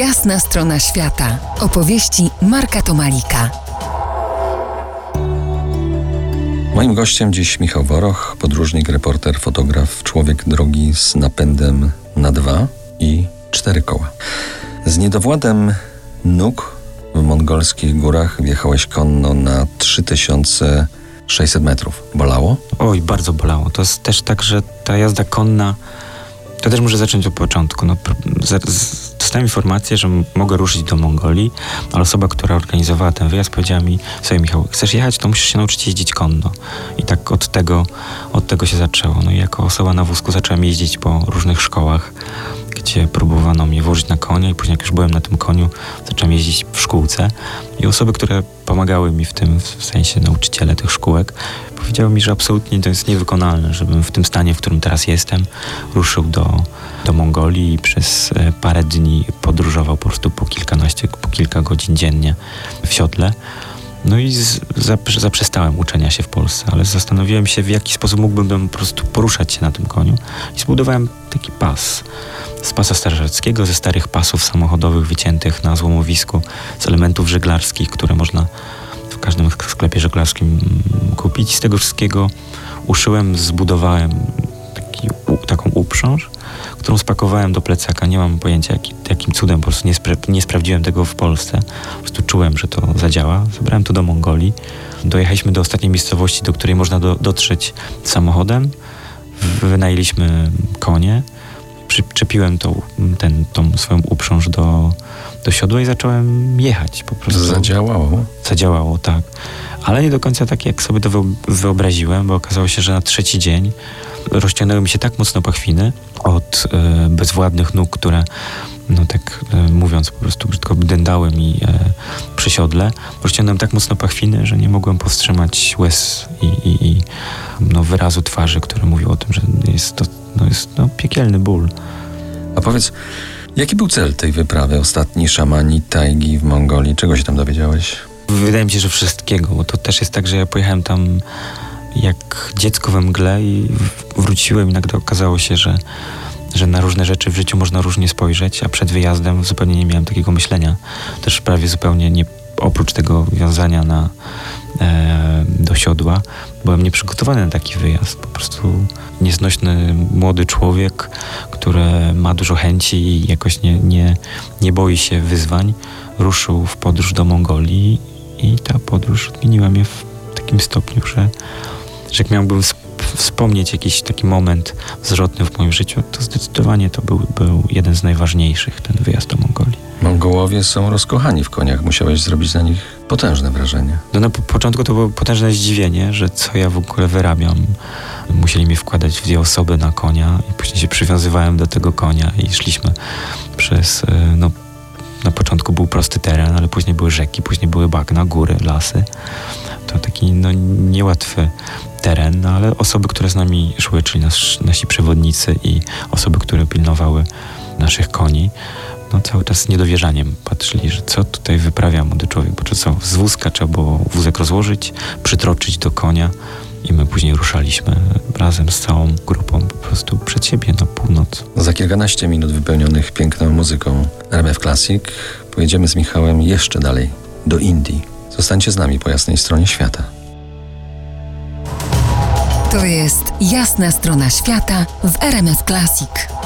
Jasna strona świata. Opowieści Marka Tomalika. Moim gościem dziś Michał Woroch, podróżnik, reporter, fotograf, człowiek drogi z napędem na dwa i cztery koła. Z niedowładem nóg w mongolskich górach wjechałeś konno na 3600 metrów. Bolało? Oj, bardzo bolało. To jest też tak, że ta jazda konna, to też muszę zacząć od początku. No, dostałem informację, że mogę ruszyć do Mongolii, ale osoba, która organizowała ten wyjazd powiedziała mi, sobie Michał, chcesz jechać, to musisz się nauczyć jeździć konno. I tak od tego, od tego się zaczęło. No i jako osoba na wózku zacząłem jeździć po różnych szkołach gdzie próbowano mnie włożyć na konia i później jak już byłem na tym koniu, zacząłem jeździć w szkółce i osoby, które pomagały mi w tym, w sensie nauczyciele tych szkółek, powiedziały mi, że absolutnie to jest niewykonalne, żebym w tym stanie, w którym teraz jestem, ruszył do, do Mongolii i przez e, parę dni podróżował po prostu po kilkanaście, po kilka godzin dziennie w siodle. No i z, zaprzestałem uczenia się w Polsce, ale zastanowiłem się, w jaki sposób mógłbym po prostu poruszać się na tym koniu i zbudowałem taki pas z pasa strażackiego, ze starych pasów samochodowych wyciętych na złomowisku, z elementów żeglarskich, które można w każdym sklepie żeglarskim kupić. Z tego wszystkiego uszyłem, zbudowałem taki, taką uprząż, którą spakowałem do plecaka. Nie mam pojęcia, jaki, jakim cudem, po prostu nie, spra nie sprawdziłem tego w Polsce. Po prostu czułem, że to zadziała. Zabrałem to do Mongolii. Dojechaliśmy do ostatniej miejscowości, do której można do, dotrzeć samochodem. Wynajęliśmy konie przyczepiłem tą, ten, tą swoją uprząż do, do siodła i zacząłem jechać po prostu. Zadziałało? Zadziałało, tak. Ale nie do końca tak, jak sobie to wyobraziłem, bo okazało się, że na trzeci dzień rozciągnęły mi się tak mocno pachwiny od y, bezwładnych nóg, które no tak y, mówiąc po prostu brzydko dędały mi e, przy siodle. Rozciągnąłem tak mocno pachwiny, że nie mogłem powstrzymać łez i, i, i wyrazu twarzy, który mówił o tym, że jest to no, jest no, piekielny ból. A powiedz, jaki był cel tej wyprawy? Ostatni szamani tajgi w Mongolii. Czego się tam dowiedziałeś? Wydaje mi się, że wszystkiego, bo to też jest tak, że ja pojechałem tam jak dziecko we mgle i wróciłem i nagle okazało się, że, że na różne rzeczy w życiu można różnie spojrzeć, a przed wyjazdem zupełnie nie miałem takiego myślenia. Też prawie zupełnie nie, oprócz tego wiązania na, e, do siodła, byłem nieprzygotowany na taki wyjazd. Po prostu nieznośny młody człowiek, który ma dużo chęci i jakoś nie, nie, nie boi się wyzwań, ruszył w podróż do Mongolii i ta podróż odmieniła mnie w takim stopniu, że, że jak miałbym wspomnieć jakiś taki moment zwrotny w moim życiu, to zdecydowanie to był, był jeden z najważniejszych, ten wyjazd do Mongolii. Mongołowie są rozkochani w koniach. Musiałeś zrobić na nich potężne wrażenie. No na początku to było potężne zdziwienie, że co ja w ogóle wyrabiam. Musieli mi wkładać dwie osoby na konia i później się przywiązywałem do tego konia i szliśmy przez, e, no na początku był prosty teren, ale później były rzeki, później były bagna, góry, lasy. To taki no, niełatwy teren, no, ale osoby, które z nami szły, czyli nas, nasi przewodnicy i osoby, które pilnowały naszych koni, no cały czas z niedowierzaniem patrzyli, że co tutaj wyprawia młody człowiek, bo co, z wózka trzeba było wózek rozłożyć, przytroczyć do konia i my później ruszaliśmy razem z całą grupą po prostu przed siebie na północ. Za kilkanaście minut wypełnionych piękną muzyką RMF Classic pojedziemy z Michałem jeszcze dalej, do Indii. Zostańcie z nami po jasnej stronie świata. To jest jasna strona świata w RMS Classic.